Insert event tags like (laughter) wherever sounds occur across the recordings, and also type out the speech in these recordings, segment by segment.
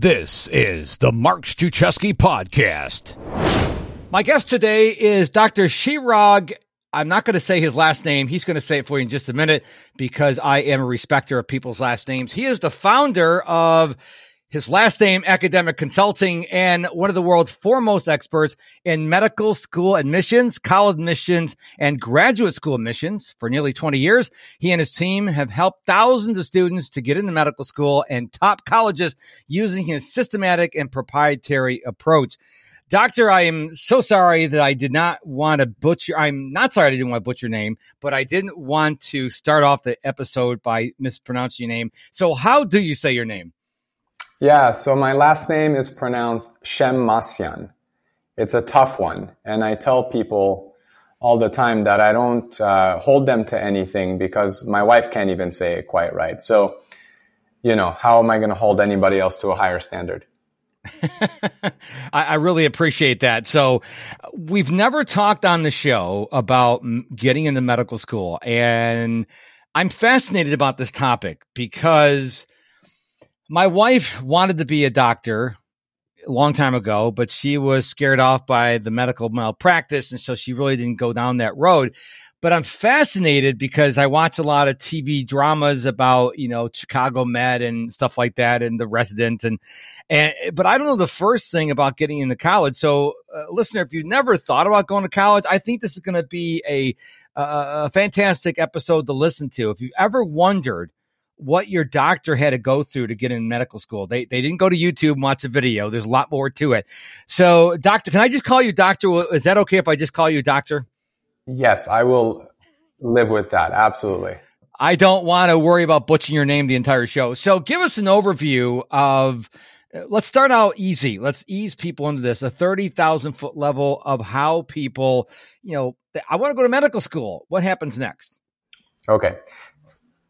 This is the Mark Struczewski podcast. My guest today is Dr. Shirag. I'm not going to say his last name. He's going to say it for you in just a minute because I am a respecter of people's last names. He is the founder of his last name, Academic Consulting, and one of the world's foremost experts in medical school admissions, college admissions, and graduate school admissions for nearly 20 years. He and his team have helped thousands of students to get into medical school and top colleges using his systematic and proprietary approach. Doctor, I am so sorry that I did not want to butcher. I'm not sorry I didn't want to butcher your name, but I didn't want to start off the episode by mispronouncing your name. So, how do you say your name? Yeah, so my last name is pronounced Shemmassian. It's a tough one. And I tell people all the time that I don't uh, hold them to anything because my wife can't even say it quite right. So, you know, how am I going to hold anybody else to a higher standard? (laughs) I, I, really appreciate that. So, we've never talked on the show about getting into medical school. And I'm fascinated about this topic because my wife wanted to be a doctor a long time ago, but she was scared off by the medical malpractice. And so she really didn't go down that road. But I'm fascinated because I watch a lot of TV dramas about, you know, Chicago Med and stuff like that and the resident and, and, but I don't know the first thing about getting into college. So, uh, listener, if you've never thought about going to college, I think this is going to be a, a, a fantastic episode to listen to. If you ever wondered, what your doctor had to go through to get in medical school. They they didn't go to YouTube and watch a video. There's a lot more to it. So, doctor, can I just call you doctor? Is that okay if I just call you doctor? Yes, I will live with that. Absolutely. I don't want to worry about butchering your name the entire show. So, give us an overview of. Let's start out easy. Let's ease people into this. A thirty thousand foot level of how people, you know, I want to go to medical school. What happens next? Okay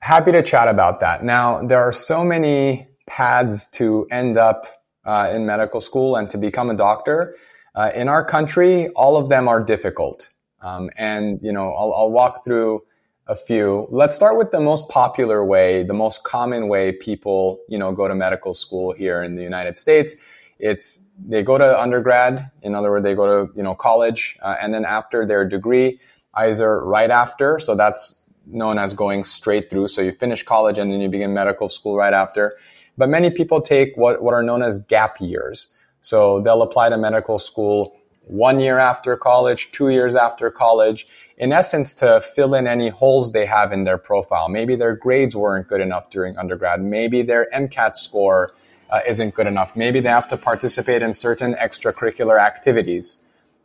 happy to chat about that. Now, there are so many paths to end up uh, in medical school and to become a doctor. Uh, in our country, all of them are difficult. Um, and, you know, I'll, I'll, walk through a few. Let's start with the most popular way, the most common way people, you know, go to medical school here in the United States. It's they go to undergrad, in other words, they go to, you know, college, uh, and then after their degree, either right after, so that's known as going straight through. So you finish college and then you begin medical school right after. But many people take what, what are known as gap years. So they'll apply to medical school one year after college, two years after college, in essence, to fill in any holes they have in their profile. Maybe their grades weren't good enough during undergrad. Maybe their MCAT score uh, isn't good enough. Maybe they have to participate in certain extracurricular activities.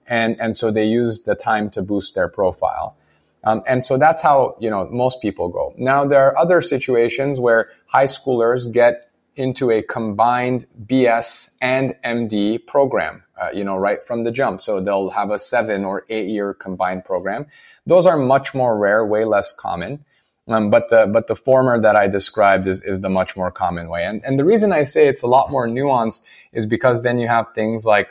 And, and so they use the time to boost their profile. Um, and so that's how, you know, most people go. Now, there are other situations where high schoolers get into a combined BS and MD program, uh, you know, right from the jump. So they'll have a seven or eight year combined program. Those are much more rare, way less common. Um, but the but the former that I described is is the much more common way. And and the reason I say it's a lot more nuanced is because then you have things like,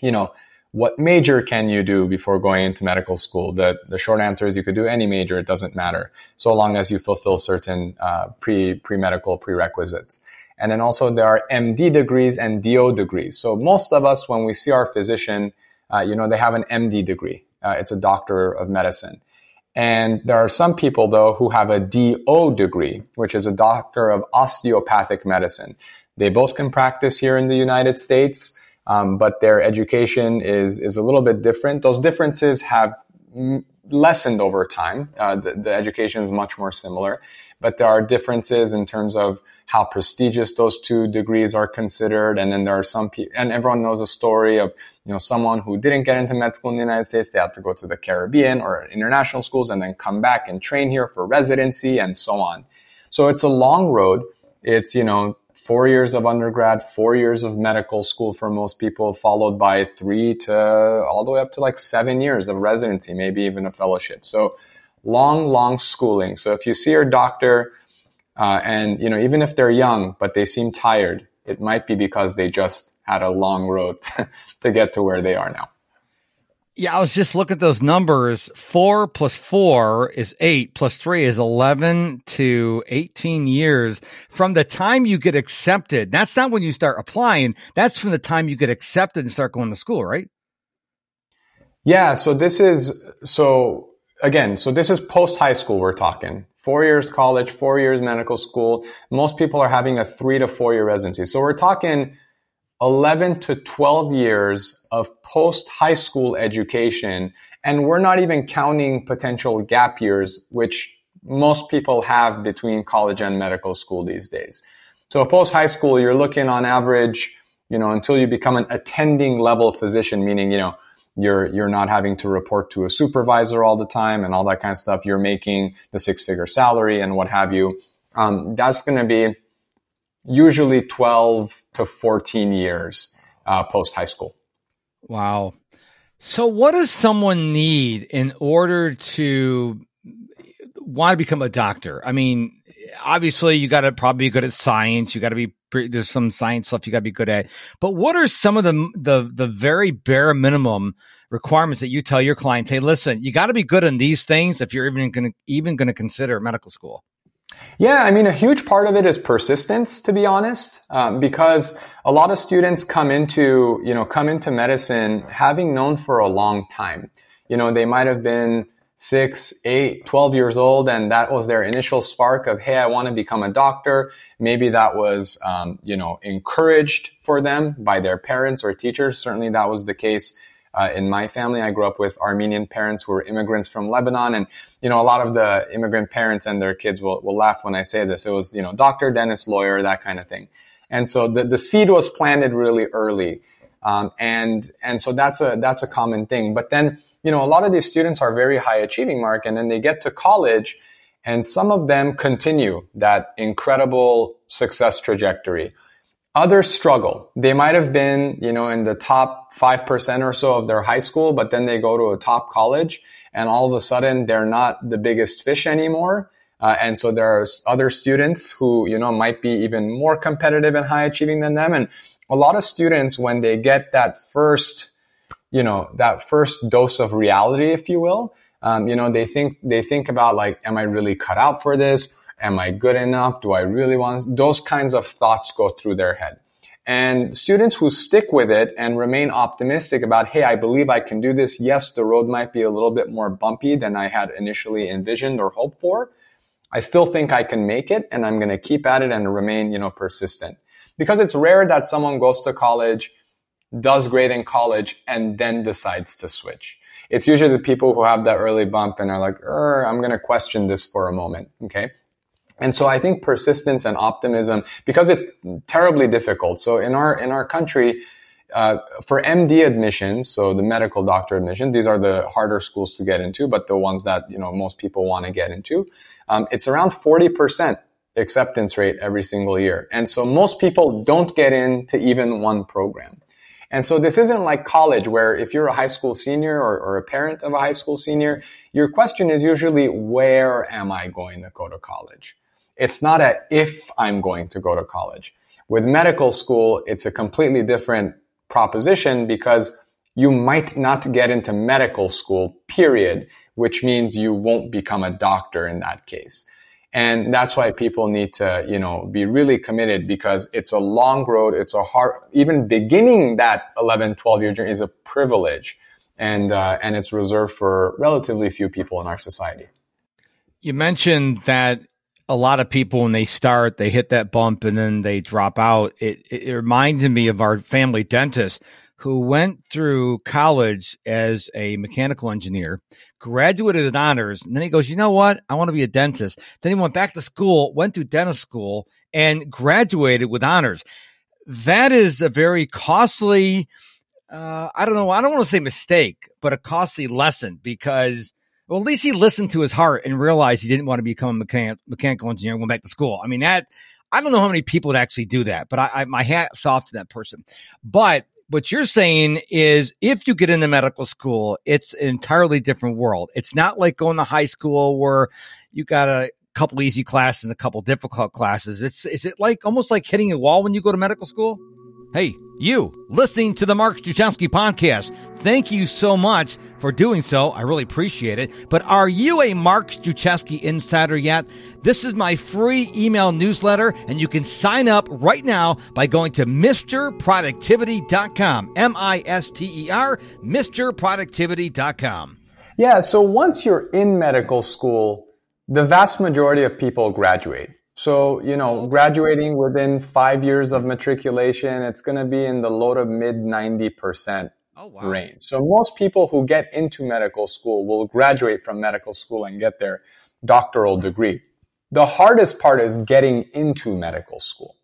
you know, what major can you do before going into medical school? The, the short answer is you could do any major. It doesn't matter so long as you fulfill certain uh, pre, pre-medical prerequisites. And then also there are MD degrees and DO degrees. So most of us, when we see our physician, uh, you know, they have an MD degree. Uh, it's a doctor of medicine. And there are some people though who have a DO degree, which is a doctor of osteopathic medicine. They both can practice here in the United States um, but their education is is a little bit different. Those differences have lessened over time. Uh, the, the, education is much more similar, but there are differences in terms of how prestigious those two degrees are considered. And then there are some people, and everyone knows a story of you know someone who didn't get into med school in the United States. They had to go to the Caribbean or international schools and then come back and train here for residency and so on. So it's a long road. It's you know four years of undergrad, four years of medical school for most people, followed by three to all the way up to like seven years of residency, maybe even a fellowship. So long, long schooling. So if you see your doctor, uh, and you know, even if they're young but they seem tired, it might be because they just had a long road (laughs) to get to where they are now. Yeah, I was just looking at those numbers. Four plus four is eight, plus three is 11 to 18 years from the time you get accepted. That's not when you start applying. That's from the time you get accepted and start going to school, right? Yeah. So this is, so again, so this is post high school we're talking. Four years college, four years medical school. Most people are having a three to four year residency. So we're talking 11 to 12 years of post high school education. And we're not even counting potential gap years, which most people have between college and medical school these days. So post high school, you're looking on average, you know, until you become an attending level physician, meaning, you know, you're, you're not having to report to a supervisor all the time and all that kind of stuff. You're making the six figure salary and what have you. Um, that's going to be usually 12 to 14 years uh, post high school. Wow. So, what does someone need in order to want to become a doctor? I mean, obviously, you got to probably be good at science. You got to be there's some science stuff you got to be good at. But what are some of the the the very bare minimum requirements that you tell your client? Hey, listen, you got to be good in these things if you're even going to even going to consider medical school. Yeah, I mean, a huge part of it is persistence, to be honest, um, because a lot of students come into, you know, come into medicine having known for a long time. You know, they might have been six, eight, 12 years old, and that was their initial spark of, hey, I want to become a doctor. Maybe that was, um, you know, encouraged for them by their parents or teachers. Certainly that was the case uh, in my family, I grew up with Armenian parents who were immigrants from Lebanon. And, you know, a lot of the immigrant parents and their kids will, will laugh when I say this. It was, you know, doctor, dentist, lawyer, that kind of thing. And so the, the seed was planted really early. Um, and, and so that's a, that's a common thing. But then, you know, a lot of these students are very high achieving mark and then they get to college and some of them continue that incredible success trajectory Others struggle. They might have been, you know, in the top 5% or so of their high school, but then they go to a top college and all of a sudden they're not the biggest fish anymore. Uh, and so there are other students who, you know, might be even more competitive and high achieving than them. And a lot of students, when they get that first, you know, that first dose of reality, if you will, um, you know, they think, they think about like, am I really cut out for this? Am I good enough? Do I really want those kinds of thoughts go through their head? And students who stick with it and remain optimistic about, hey, I believe I can do this. Yes, the road might be a little bit more bumpy than I had initially envisioned or hoped for. I still think I can make it and I'm going to keep at it and remain, you know, persistent. Because it's rare that someone goes to college, does great in college, and then decides to switch. It's usually the people who have that early bump and are like, I'm going to question this for a moment. Okay. And so I think persistence and optimism, because it's terribly difficult. So in our, in our country, uh, for MD admissions, so the medical doctor admission, these are the harder schools to get into, but the ones that, you know, most people want to get into. Um, it's around 40% acceptance rate every single year. And so most people don't get into even one program. And so this isn't like college where if you're a high school senior or, or, a parent of a high school senior, your question is usually, where am I going to go to college? It's not a if I'm going to go to college. With medical school, it's a completely different proposition because you might not get into medical school, period, which means you won't become a doctor in that case. And that's why people need to, you know, be really committed because it's a long road. It's a hard, even beginning that 11, 12 year journey is a privilege. And, uh, and it's reserved for relatively few people in our society. You mentioned that a lot of people when they start, they hit that bump and then they drop out. It, it reminded me of our family dentist who went through college as a mechanical engineer, graduated with honors, and then he goes, you know what? I want to be a dentist. Then he went back to school, went to dentist school, and graduated with honors. That is a very costly, uh, I don't know, I don't want to say mistake, but a costly lesson because well, at least he listened to his heart and realized he didn't want to become a mechanic, mechanical engineer and went back to school. I mean, that, I don't know how many people would actually do that, but I, I my hat's off to that person. But what you're saying is if you get into medical school, it's an entirely different world. It's not like going to high school where you got a couple easy classes and a couple difficult classes. It's, is it like almost like hitting a wall when you go to medical school? Hey, you listening to the Mark Struczewski podcast. Thank you so much for doing so. I really appreciate it. But are you a Mark Struczewski insider yet? This is my free email newsletter, and you can sign up right now by going to MisterProductivity.com. M I S T E R, MisterProductivity.com. Yeah, so once you're in medical school, the vast majority of people graduate. So, you know, graduating within five years of matriculation, it's going to be in the low to mid 90% oh, wow. range. So most people who get into medical school will graduate from medical school and get their doctoral degree. The hardest part is getting into medical school.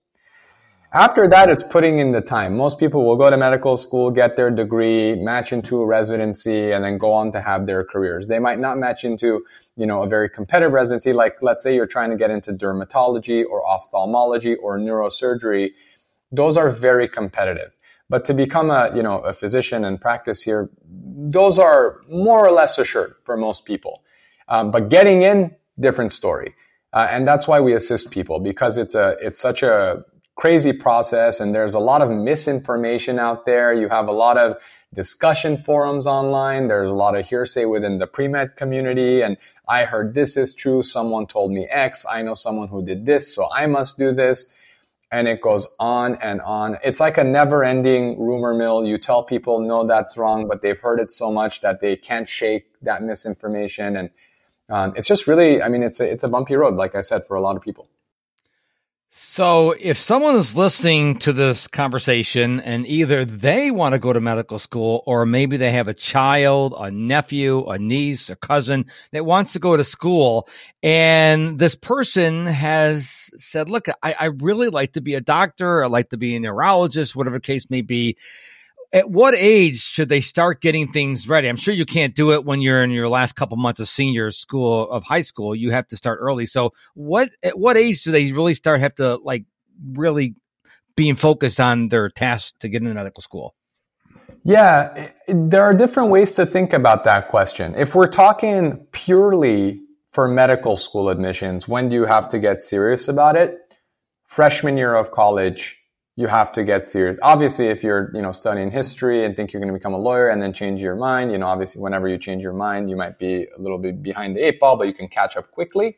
After that, it's putting in the time. Most people will go to medical school, get their degree, match into a residency, and then go on to have their careers. They might not match into, you know, a very competitive residency. Like, let's say you're trying to get into dermatology or ophthalmology or neurosurgery. Those are very competitive. But to become a, you know, a physician and practice here, those are more or less assured for most people. Um, but getting in, different story. Uh, and that's why we assist people because it's a, it's such a crazy process and there's a lot of misinformation out there. You have a lot of discussion forums online. There's a lot of hearsay within the pre-med community. And I heard this is true. Someone told me X. I know someone who did this. So I must do this. And it goes on and on. It's like a never ending rumor mill. You tell people, no, that's wrong, but they've heard it so much that they can't shake that misinformation. And um, it's just really, I mean, it's a, it's a bumpy road, like I said, for a lot of people. So, if someone is listening to this conversation and either they want to go to medical school or maybe they have a child, a nephew, a niece, a cousin that wants to go to school, and this person has said, Look, I, I really like to be a doctor, I like to be a neurologist, whatever the case may be at what age should they start getting things ready? I'm sure you can't do it when you're in your last couple months of senior school of high school. You have to start early. So what at what age do they really start have to like really being focused on their task to get into medical school? Yeah, there are different ways to think about that question. If we're talking purely for medical school admissions, when do you have to get serious about it? Freshman year of college, you have to get serious. Obviously, if you're, you know, studying history and think you're going to become a lawyer and then change your mind, you know, obviously whenever you change your mind, you might be a little bit behind the eight ball, but you can catch up quickly.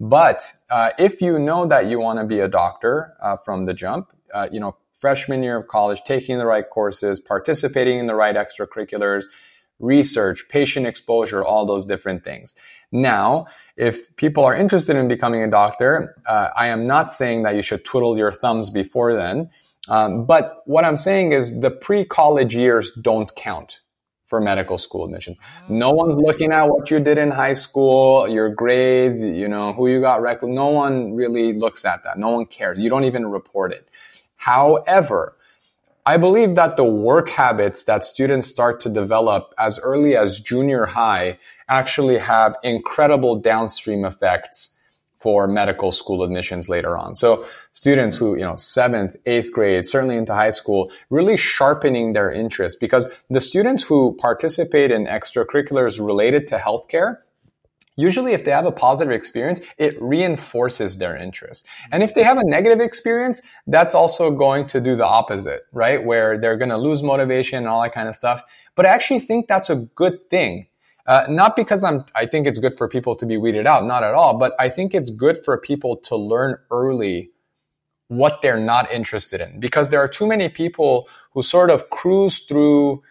But uh, if you know that you want to be a doctor uh, from the jump, uh, you know, freshman year of college, taking the right courses, participating in the right extracurriculars, research, patient exposure, all those different things. Now, if people are interested in becoming a doctor, uh, I am not saying that you should twiddle your thumbs before then. Um, but what I'm saying is the pre-college years don't count for medical school admissions. No one's looking at what you did in high school, your grades, you know, who you got rec. No one really looks at that. No one cares. You don't even report it. However, I believe that the work habits that students start to develop as early as junior high actually have incredible downstream effects for medical school admissions later on. So students who, you know, seventh, eighth grade, certainly into high school, really sharpening their interest because the students who participate in extracurriculars related to healthcare usually if they have a positive experience, it reinforces their interest. And if they have a negative experience, that's also going to do the opposite, right? Where they're going to lose motivation and all that kind of stuff. But I actually think that's a good thing. Uh, not because I'm, I think it's good for people to be weeded out, not at all, but I think it's good for people to learn early what they're not interested in because there are too many people who sort of cruise through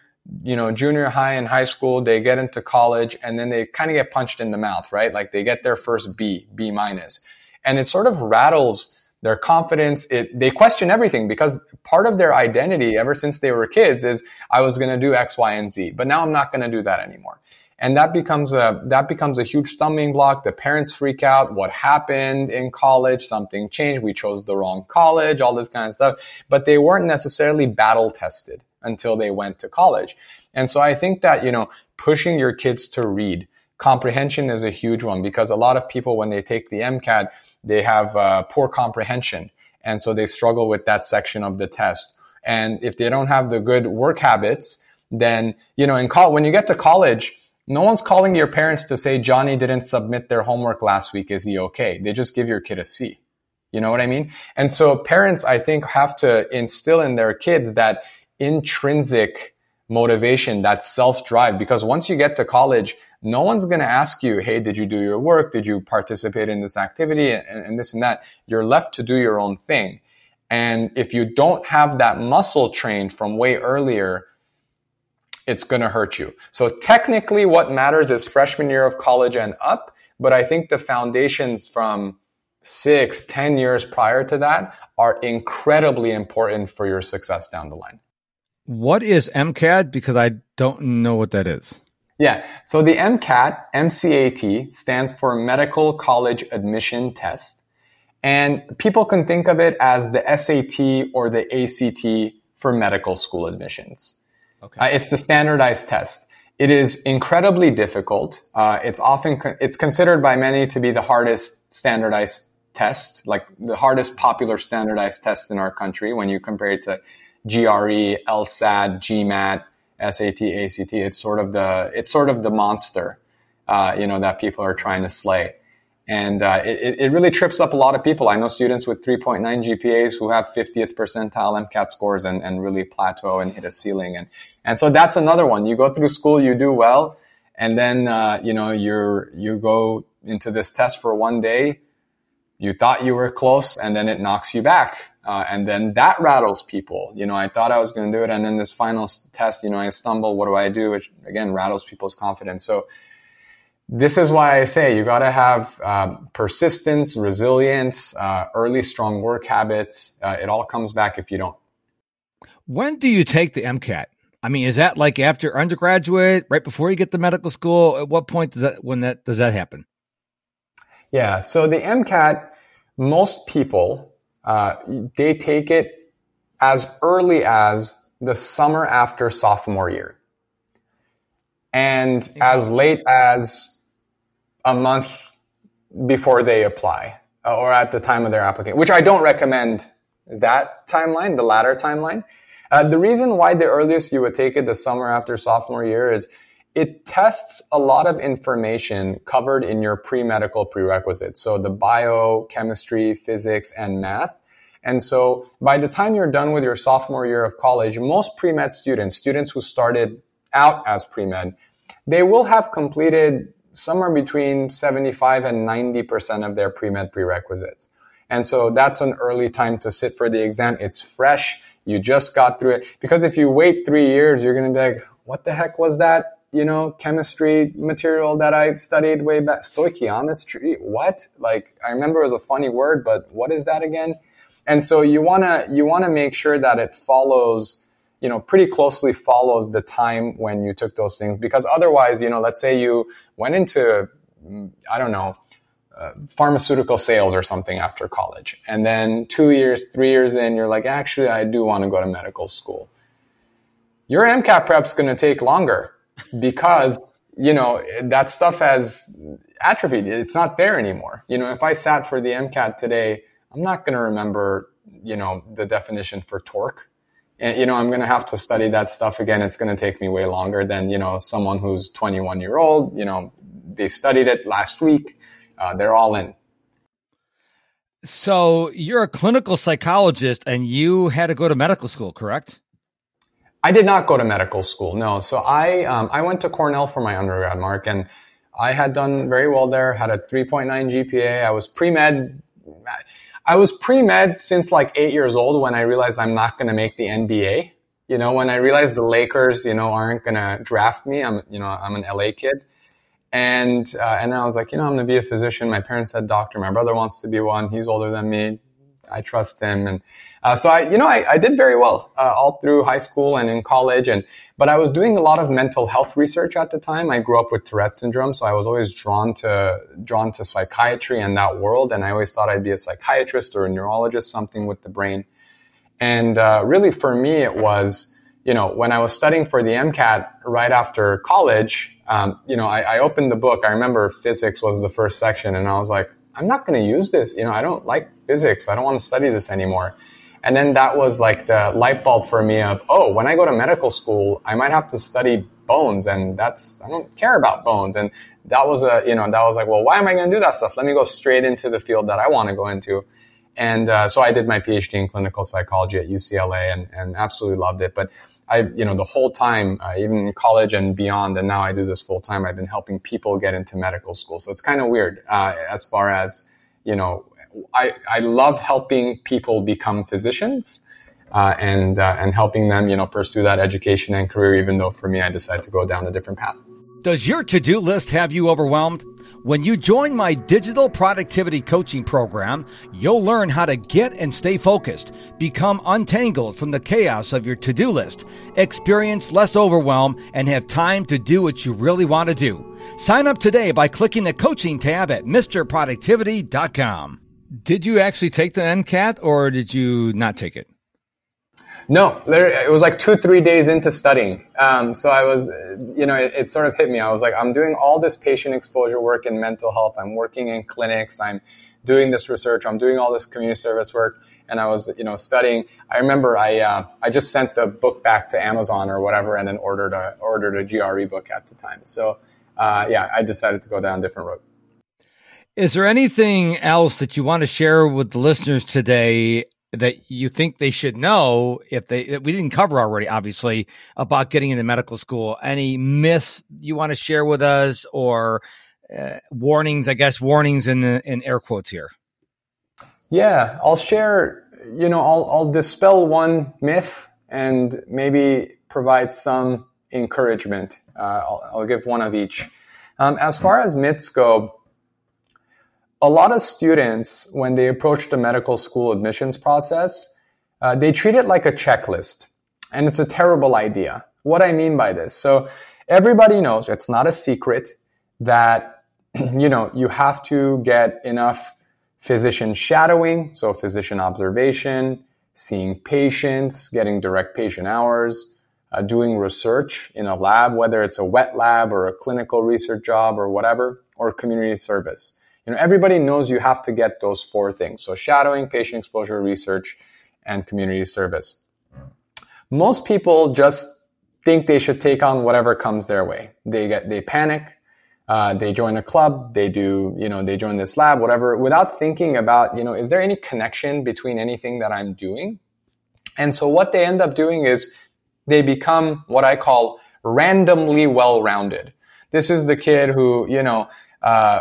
you know, junior high and high school, they get into college and then they kind of get punched in the mouth, right? Like they get their first B, B minus. And it sort of rattles their confidence. It, they question everything because part of their identity ever since they were kids is I was going to do X, Y, and Z, but now I'm not going to do that anymore. And that becomes a, that becomes a huge stumbling block. The parents freak out. What happened in college? Something changed. We chose the wrong college, all this kind of stuff. But they weren't necessarily battle tested until they went to college. And so I think that, you know, pushing your kids to read, comprehension is a huge one because a lot of people, when they take the MCAT, they have uh, poor comprehension. And so they struggle with that section of the test. And if they don't have the good work habits, then, you know, in college, when you get to college, no one's calling your parents to say Johnny didn't submit their homework last week. Is he okay? They just give your kid a C You know what I mean? And so parents, I think, have to instill in their kids that intrinsic motivation, that self drive, because once you get to college, no one's going to ask you, Hey, did you do your work? Did you participate in this activity and, and this and that? You're left to do your own thing. And if you don't have that muscle trained from way earlier, it's going to hurt you. So technically what matters is freshman year of college and up. But I think the foundations from six, ten years prior to that are incredibly important for your success down the line. What is MCAT? Because I don't know what that is. Yeah. So the MCAT, MCAT stands for Medical College Admission Test. And people can think of it as the SAT or the ACT for medical school admissions. Okay. Uh, it's the standardized test. It is incredibly difficult. Uh, it's often con- it's considered by many to be the hardest standardized test, like the hardest popular standardized test in our country when you compare it to GRE, LSAT, GMAT, SAT, ACT. It's sort of the it's sort of the monster, uh, you know, that people are trying to slay. And uh, it, it really trips up a lot of people. I know students with 3.9 GPAs who have 50th percentile MCAT scores and, and really plateau and hit a ceiling. And, and so that's another one. You go through school, you do well, and then, uh, you know, you're, you go into this test for one day, you thought you were close, and then it knocks you back. Uh, and then that rattles people. You know, I thought I was going to do it, and then this final test, you know, I stumble. What do I do? Which again rattles people's confidence. So this is why I say you got to have um, persistence, resilience, uh, early strong work habits. Uh, it all comes back if you don't. When do you take the MCAT? I mean, is that like after undergraduate, right before you get to medical school? At what point does that when that does that happen? Yeah, so the MCAT, most people uh, they take it as early as the summer after sophomore year, and as late as a month before they apply uh, or at the time of their application, which I don't recommend that timeline, the latter timeline. Uh, the reason why the earliest you would take it the summer after sophomore year is it tests a lot of information covered in your pre-medical prerequisites. So the bio, chemistry, physics, and math. And so by the time you're done with your sophomore year of college, most pre-med students, students who started out as pre-med, they will have completed somewhere between 75 and 90% of their pre-med prerequisites. And so that's an early time to sit for the exam. It's fresh. You just got through it. Because if you wait three years, you're going to be like, what the heck was that? You know, chemistry material that I studied way back. Stoichiometry. What? Like, I remember it was a funny word, but what is that again? And so you want to, you want to make sure that it follows you know, pretty closely follows the time when you took those things. Because otherwise, you know, let's say you went into, mm, I don't know, uh, pharmaceutical sales or something after college. And then two years, three years in, you're like, actually, I do want to go to medical school. Your MCAT prep's going to take longer (laughs) because, you know, that stuff has atrophied. It's not there anymore. You know, if I sat for the MCAT today, I'm not going to remember, you know, the definition for torque and, you know, I'm going to have to study that stuff again. It's going to take me way longer than, you know, someone who's 21 year old, you know, they studied it last week. Uh, they're all in. So you're a clinical psychologist and you had to go to medical school, correct? I did not go to medical school. No. So I, um, I went to Cornell for my undergrad, Mark, and I had done very well there, had a 3.9 GPA. I was pre-med. I was pre med since like eight years old when I realized I'm not going to make the NBA. You know, when I realized the Lakers, you know, aren't going to draft me. I'm, you know, I'm an LA kid. And, uh, and I was like, you know, I'm going to be a physician. My parents said doctor. My brother wants to be one. He's older than me. I trust him. And uh, so I, you know, I, I did very well uh, all through high school and in college. And but I was doing a lot of mental health research at the time. I grew up with Tourette syndrome, so I was always drawn to drawn to psychiatry and that world. And I always thought I'd be a psychiatrist or a neurologist, something with the brain. And uh, really, for me, it was you know when I was studying for the MCAT right after college. Um, you know, I, I opened the book. I remember physics was the first section, and I was like, I'm not going to use this. You know, I don't like physics. I don't want to study this anymore. And then that was like the light bulb for me of, oh, when I go to medical school, I might have to study bones and that's, I don't care about bones. And that was a, you know, that was like, well, why am I going to do that stuff? Let me go straight into the field that I want to go into. and uh, so I did my PhD in clinical psychology at UCLA and, and absolutely loved it. But I, you know, the whole time, uh, even in college and beyond, and now I do this full time, I've been helping people get into medical school. So it's kind of weird uh, as far as, you know, I, I love helping people become physicians. Uh, and uh, and helping them, you know, pursue that education and career. Even though for me, I decided to go down a different path. Does your to do list have you overwhelmed? When you join my digital productivity coaching program, you'll learn how to get and stay focused, become untangled from the chaos of your to do list, experience less overwhelm, and have time to do what you really want to do. Sign up today by clicking the coaching tab at MisterProductivity.com. Did you actually take the MCAT or did you not take it? No, it was like two, three days into studying. Um, so I was, you know, it, it, sort of hit me. I was like, I'm doing all this patient exposure work in mental health. I'm working in clinics. I'm doing this research. I'm doing all this community service work. And I was, you know, studying. I remember I, uh, I just sent the book back to Amazon or whatever, and then ordered a ordered a GRE book at the time. So, uh, yeah, I decided to go down a different road. Is there anything else that you want to share with the listeners today that you think they should know if they we didn't cover already obviously about getting into medical school. Any myths you want to share with us or uh, warnings i guess warnings in the, in air quotes here? Yeah i'll share you know i'll, I'll dispel one myth and maybe provide some encouragement. Uh, I'll, I'll, give one of each. Um, as far as myths go a lot of students, when they approach the medical school admissions process, uh, they treat it like a checklist. And it's a terrible idea. What I mean by this. So everybody knows it's not a secret that, (clears throat) you know, you have to get enough physician shadowing. So physician observation, seeing patients, getting direct patient hours, uh, doing research in a lab, whether it's a wet lab or a clinical research job or whatever, or community service. You know, everybody knows you have to get those four things. So shadowing, patient exposure, research, and community service. Most people just think they should take on whatever comes their way. They get, they panic. Uh, they join a club, they do, you know, they join this lab, whatever, without thinking about, you know, is there any connection between anything that I'm doing? And so what they end up doing is they become what I call randomly well-rounded. This is the kid who, you know, uh,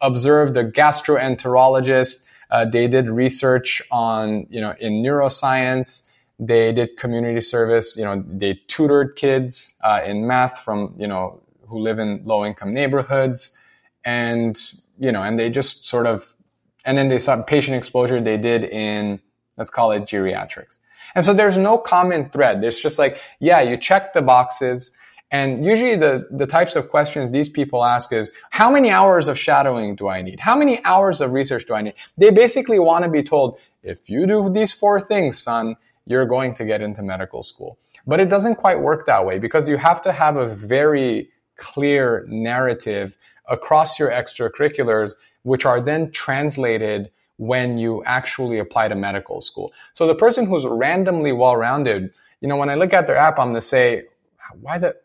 observed a gastroenterologist. Uh, they did research on, you know, in neuroscience. They did community service. You know, they tutored kids uh, in math from, you know, who live in low income neighborhoods. And, you know, and they just sort of, and then they saw patient exposure they did in, let's call it geriatrics. And so there's no common thread. There's just like, yeah, you check the boxes. And usually the, the types of questions these people ask is, how many hours of shadowing do I need? How many hours of research do I need? They basically want to be told, if you do these four things, son, you're going to get into medical school. But it doesn't quite work that way because you have to have a very clear narrative across your extracurriculars, which are then translated when you actually apply to medical school. So the person who's randomly well-rounded, you know, when I look at their app, I'm going to say, why the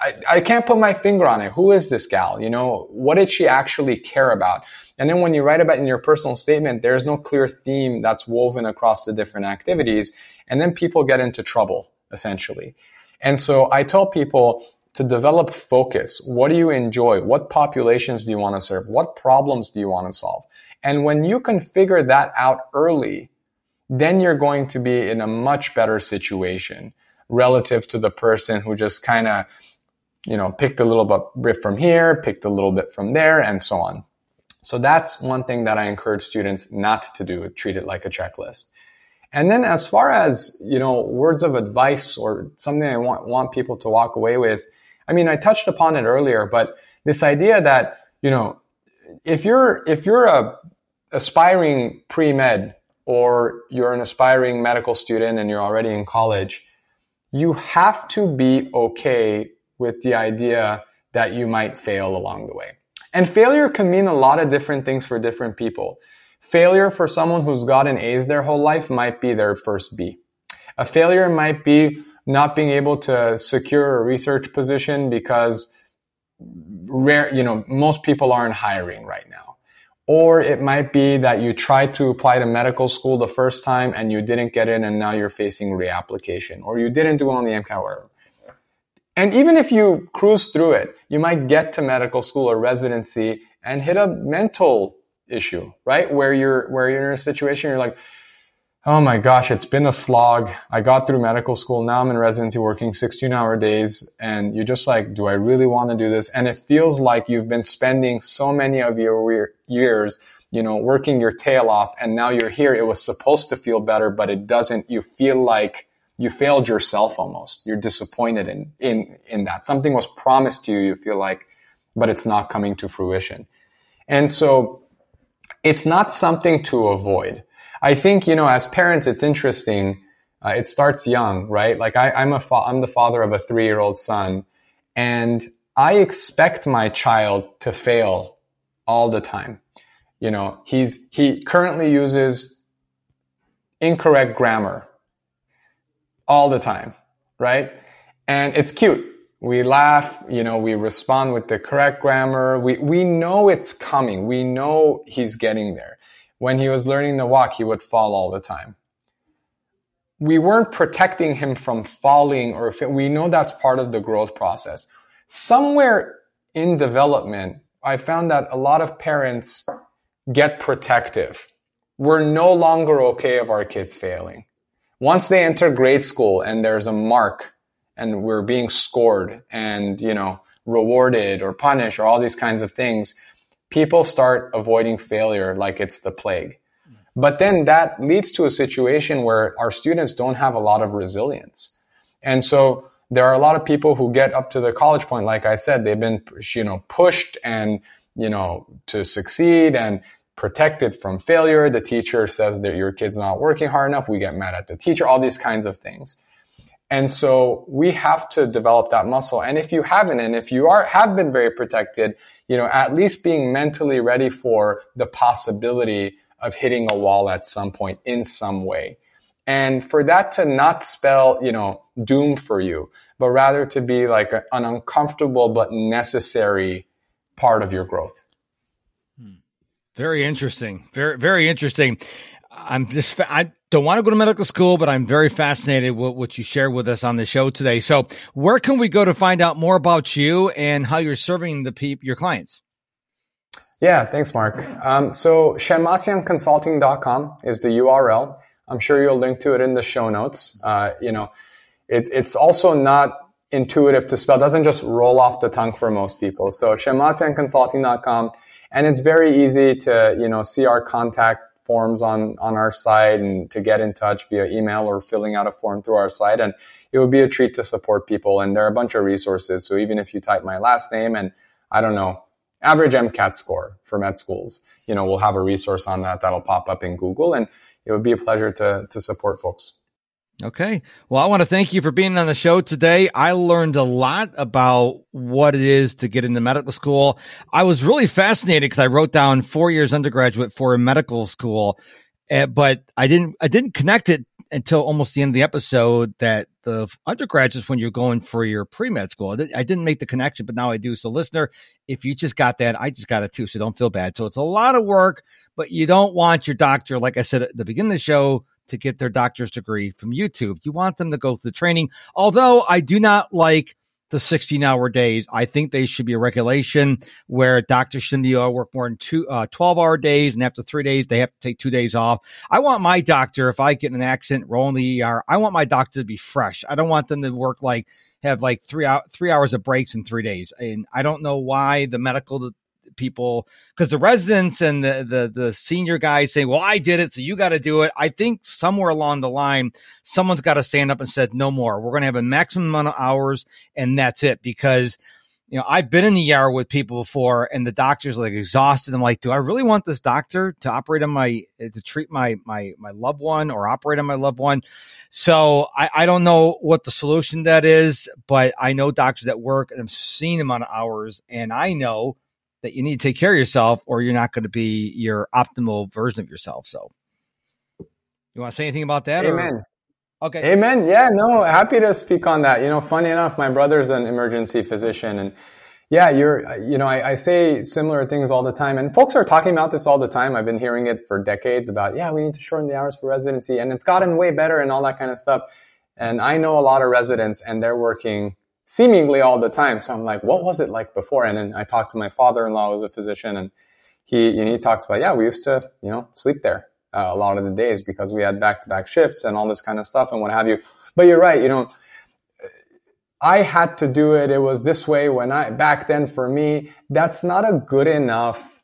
I, I can't put my finger on it. Who is this gal? You know, what did she actually care about? And then when you write about in your personal statement, there's no clear theme that's woven across the different activities. And then people get into trouble, essentially. And so I tell people to develop focus. What do you enjoy? What populations do you want to serve? What problems do you want to solve? And when you can figure that out early, then you're going to be in a much better situation relative to the person who just kind of, you know, picked a little bit from here, picked a little bit from there, and so on. So that's one thing that I encourage students not to do, treat it like a checklist. And then as far as, you know, words of advice or something I want, want people to walk away with, I mean, I touched upon it earlier, but this idea that, you know, if you're, if you're a aspiring pre-med or you're an aspiring medical student and you're already in college, you have to be okay with the idea that you might fail along the way. And failure can mean a lot of different things for different people. Failure for someone who's gotten A's their whole life might be their first B. A failure might be not being able to secure a research position because rare, you know, most people aren't hiring right now. Or it might be that you tried to apply to medical school the first time and you didn't get in and now you're facing reapplication. Or you didn't do it on the MCAT, whatever. And even if you cruise through it, you might get to medical school or residency and hit a mental issue, right? Where you're, where you're in a situation, you're like, oh my gosh, it's been a slog. I got through medical school. Now I'm in residency working 16 hour days. And you're just like, do I really want to do this? And it feels like you've been spending so many of your years, you know, working your tail off. And now you're here. It was supposed to feel better, but it doesn't. You feel like you failed yourself almost. You're disappointed in, in, in that. Something was promised to you, you feel like, but it's not coming to fruition. And so it's not something to avoid. I think, you know, as parents, it's interesting. Uh, it starts young, right? Like I, I'm a, I'm the father of a three year old son and I expect my child to fail all the time. You know, he's, he currently uses incorrect grammar all the time, right? And it's cute. We laugh, you know, we respond with the correct grammar. We, we know it's coming. We know he's getting there. When he was learning to walk, he would fall all the time. We weren't protecting him from falling or we know that's part of the growth process. Somewhere in development, I found that a lot of parents get protective. We're no longer okay of our kids failing. Once they enter grade school and there's a mark and we're being scored and, you know, rewarded or punished or all these kinds of things, people start avoiding failure like it's the plague. But then that leads to a situation where our students don't have a lot of resilience. And so there are a lot of people who get up to the college point, like I said, they've been, you know, pushed and, you know, to succeed and protected from failure. The teacher says that your kid's not working hard enough. We get mad at the teacher, all these kinds of things. And so we have to develop that muscle. And if you haven't, and if you are, have been very protected, you know, at least being mentally ready for the possibility of hitting a wall at some point in some way. And for that to not spell, you know, doom for you, but rather to be like an uncomfortable but necessary part of your growth. Hmm. Very interesting. Very, very interesting. I'm just, I don't want to go to medical school, but I'm very fascinated with what you shared with us on the show today. So where can we go to find out more about you and how you're serving the pe- your clients? Yeah, thanks, Mark. Um, so shemmassianconsulting.com is the URL. I'm sure you'll link to it in the show notes. Uh, you know, it, it's also not intuitive to spell. It doesn't just roll off the tongue for most people. So shemmassianconsulting.com and it's very easy to, you know, see our contact forms on, on our site and to get in touch via email or filling out a form through our site. And it would be a treat to support people. And there are a bunch of resources. So even if you type my last name and I don't know, average MCAT score for med schools, you know, we'll have a resource on that that'll pop up in Google. And it would be a pleasure to, to support folks. Okay. Well, I want to thank you for being on the show today. I learned a lot about what it is to get into medical school. I was really fascinated because I wrote down four years undergraduate for a medical school, uh, but I didn't, I didn't connect it until almost the end of the episode that the undergraduates when you're going for your pre-med school. I didn't make the connection, but now I do. So listener, if you just got that, I just got it too. So don't feel bad. So it's a lot of work, but you don't want your doctor, like I said at the beginning of the show, to get their doctor's degree from YouTube. You want them to go through the training. Although I do not like the 16 hour days. I think they should be a regulation where doctors shouldn't be to work more than two, uh, 12 hour days. And after three days, they have to take two days off. I want my doctor, if I get in an accident, roll in the ER, I want my doctor to be fresh. I don't want them to work like, have like three out, three hours of breaks in three days. And I don't know why the medical people because the residents and the, the the senior guys say, "Well, I did it, so you got to do it." I think somewhere along the line, someone's got to stand up and said, "No more. We're going to have a maximum amount of hours, and that's it." Because you know, I've been in the ER with people before, and the doctor's like exhausted. I'm like, do I really want this doctor to operate on my to treat my my my loved one or operate on my loved one? So I, I don't know what the solution that is, but I know doctors that work and I'm seeing them on hours, and I know that you need to take care of yourself or you're not going to be your optimal version of yourself. So you want to say anything about that? Amen. Or? Okay. Amen. Yeah, no, happy to speak on that. You know, funny enough, my brother's an emergency physician and yeah, you're, you know, I, I, say similar things all the time, and folks are talking about this all the time. I've been hearing it for decades about, yeah, we need to shorten the hours for residency, and it's gotten way better and all that kind of stuff. And I know a lot of residents, and they're working seemingly all the time. So I'm like, what was it like before? And then I talked to my father-in-law, who's a physician, and he, know, he talks about, yeah, we used to, you know, sleep there uh, a lot of the days because we had back-to-back shifts and all this kind of stuff and what have you. But you're right, you know I had to do it. It was this way when I, back then for me, that's not a good enough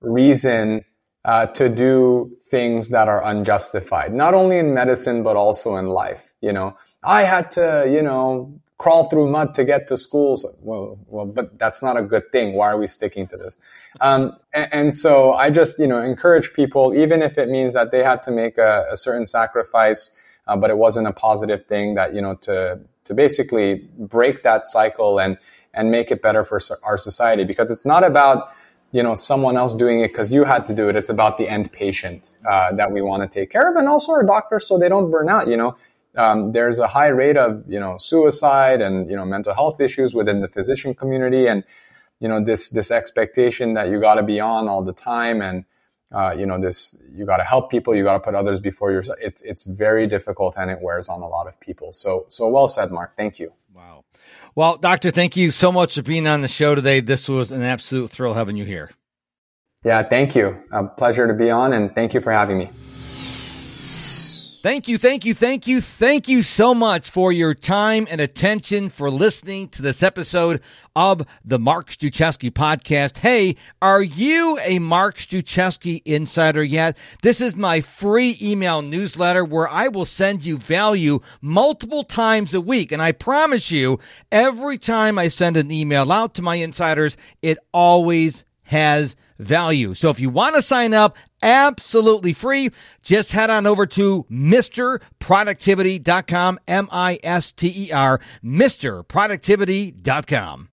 reason uh, to do things that are unjustified, not only in medicine, but also in life. You know, I had to, you know, crawl through mud to get to schools. Well, well, but that's not a good thing. Why are we sticking to this? Um, and, and, so I just, you know, encourage people, even if it means that they had to make a, a certain sacrifice, uh, but it wasn't a positive thing that, you know, to, to basically break that cycle and and make it better for our society because it's not about you know someone else doing it because you had to do it it's about the end patient uh, that we want to take care of and also our doctors so they don't burn out you know um, there's a high rate of you know suicide and you know mental health issues within the physician community and you know this this expectation that you got to be on all the time and uh, you know this you got to help people you got to put others before yourself it's it's very difficult and it wears on a lot of people. So so well said mark. Thank you. Wow. Well doctor thank you so much for being on the show today. This was an absolute thrill having you here. Yeah thank you. A pleasure to be on and thank you for having me Thank you, thank you, thank you, thank you so much for your time and attention for listening to this episode of the Mark Struczewski podcast. Hey, are you a Mark Struczewski insider yet? This is my free email newsletter where I will send you value multiple times a week. And I promise you, every time I send an email out to my insiders, it always has value. So if you want to sign up, absolutely free, just head on over to MisterProductivity.com, M I S T E R, MisterProductivity.com.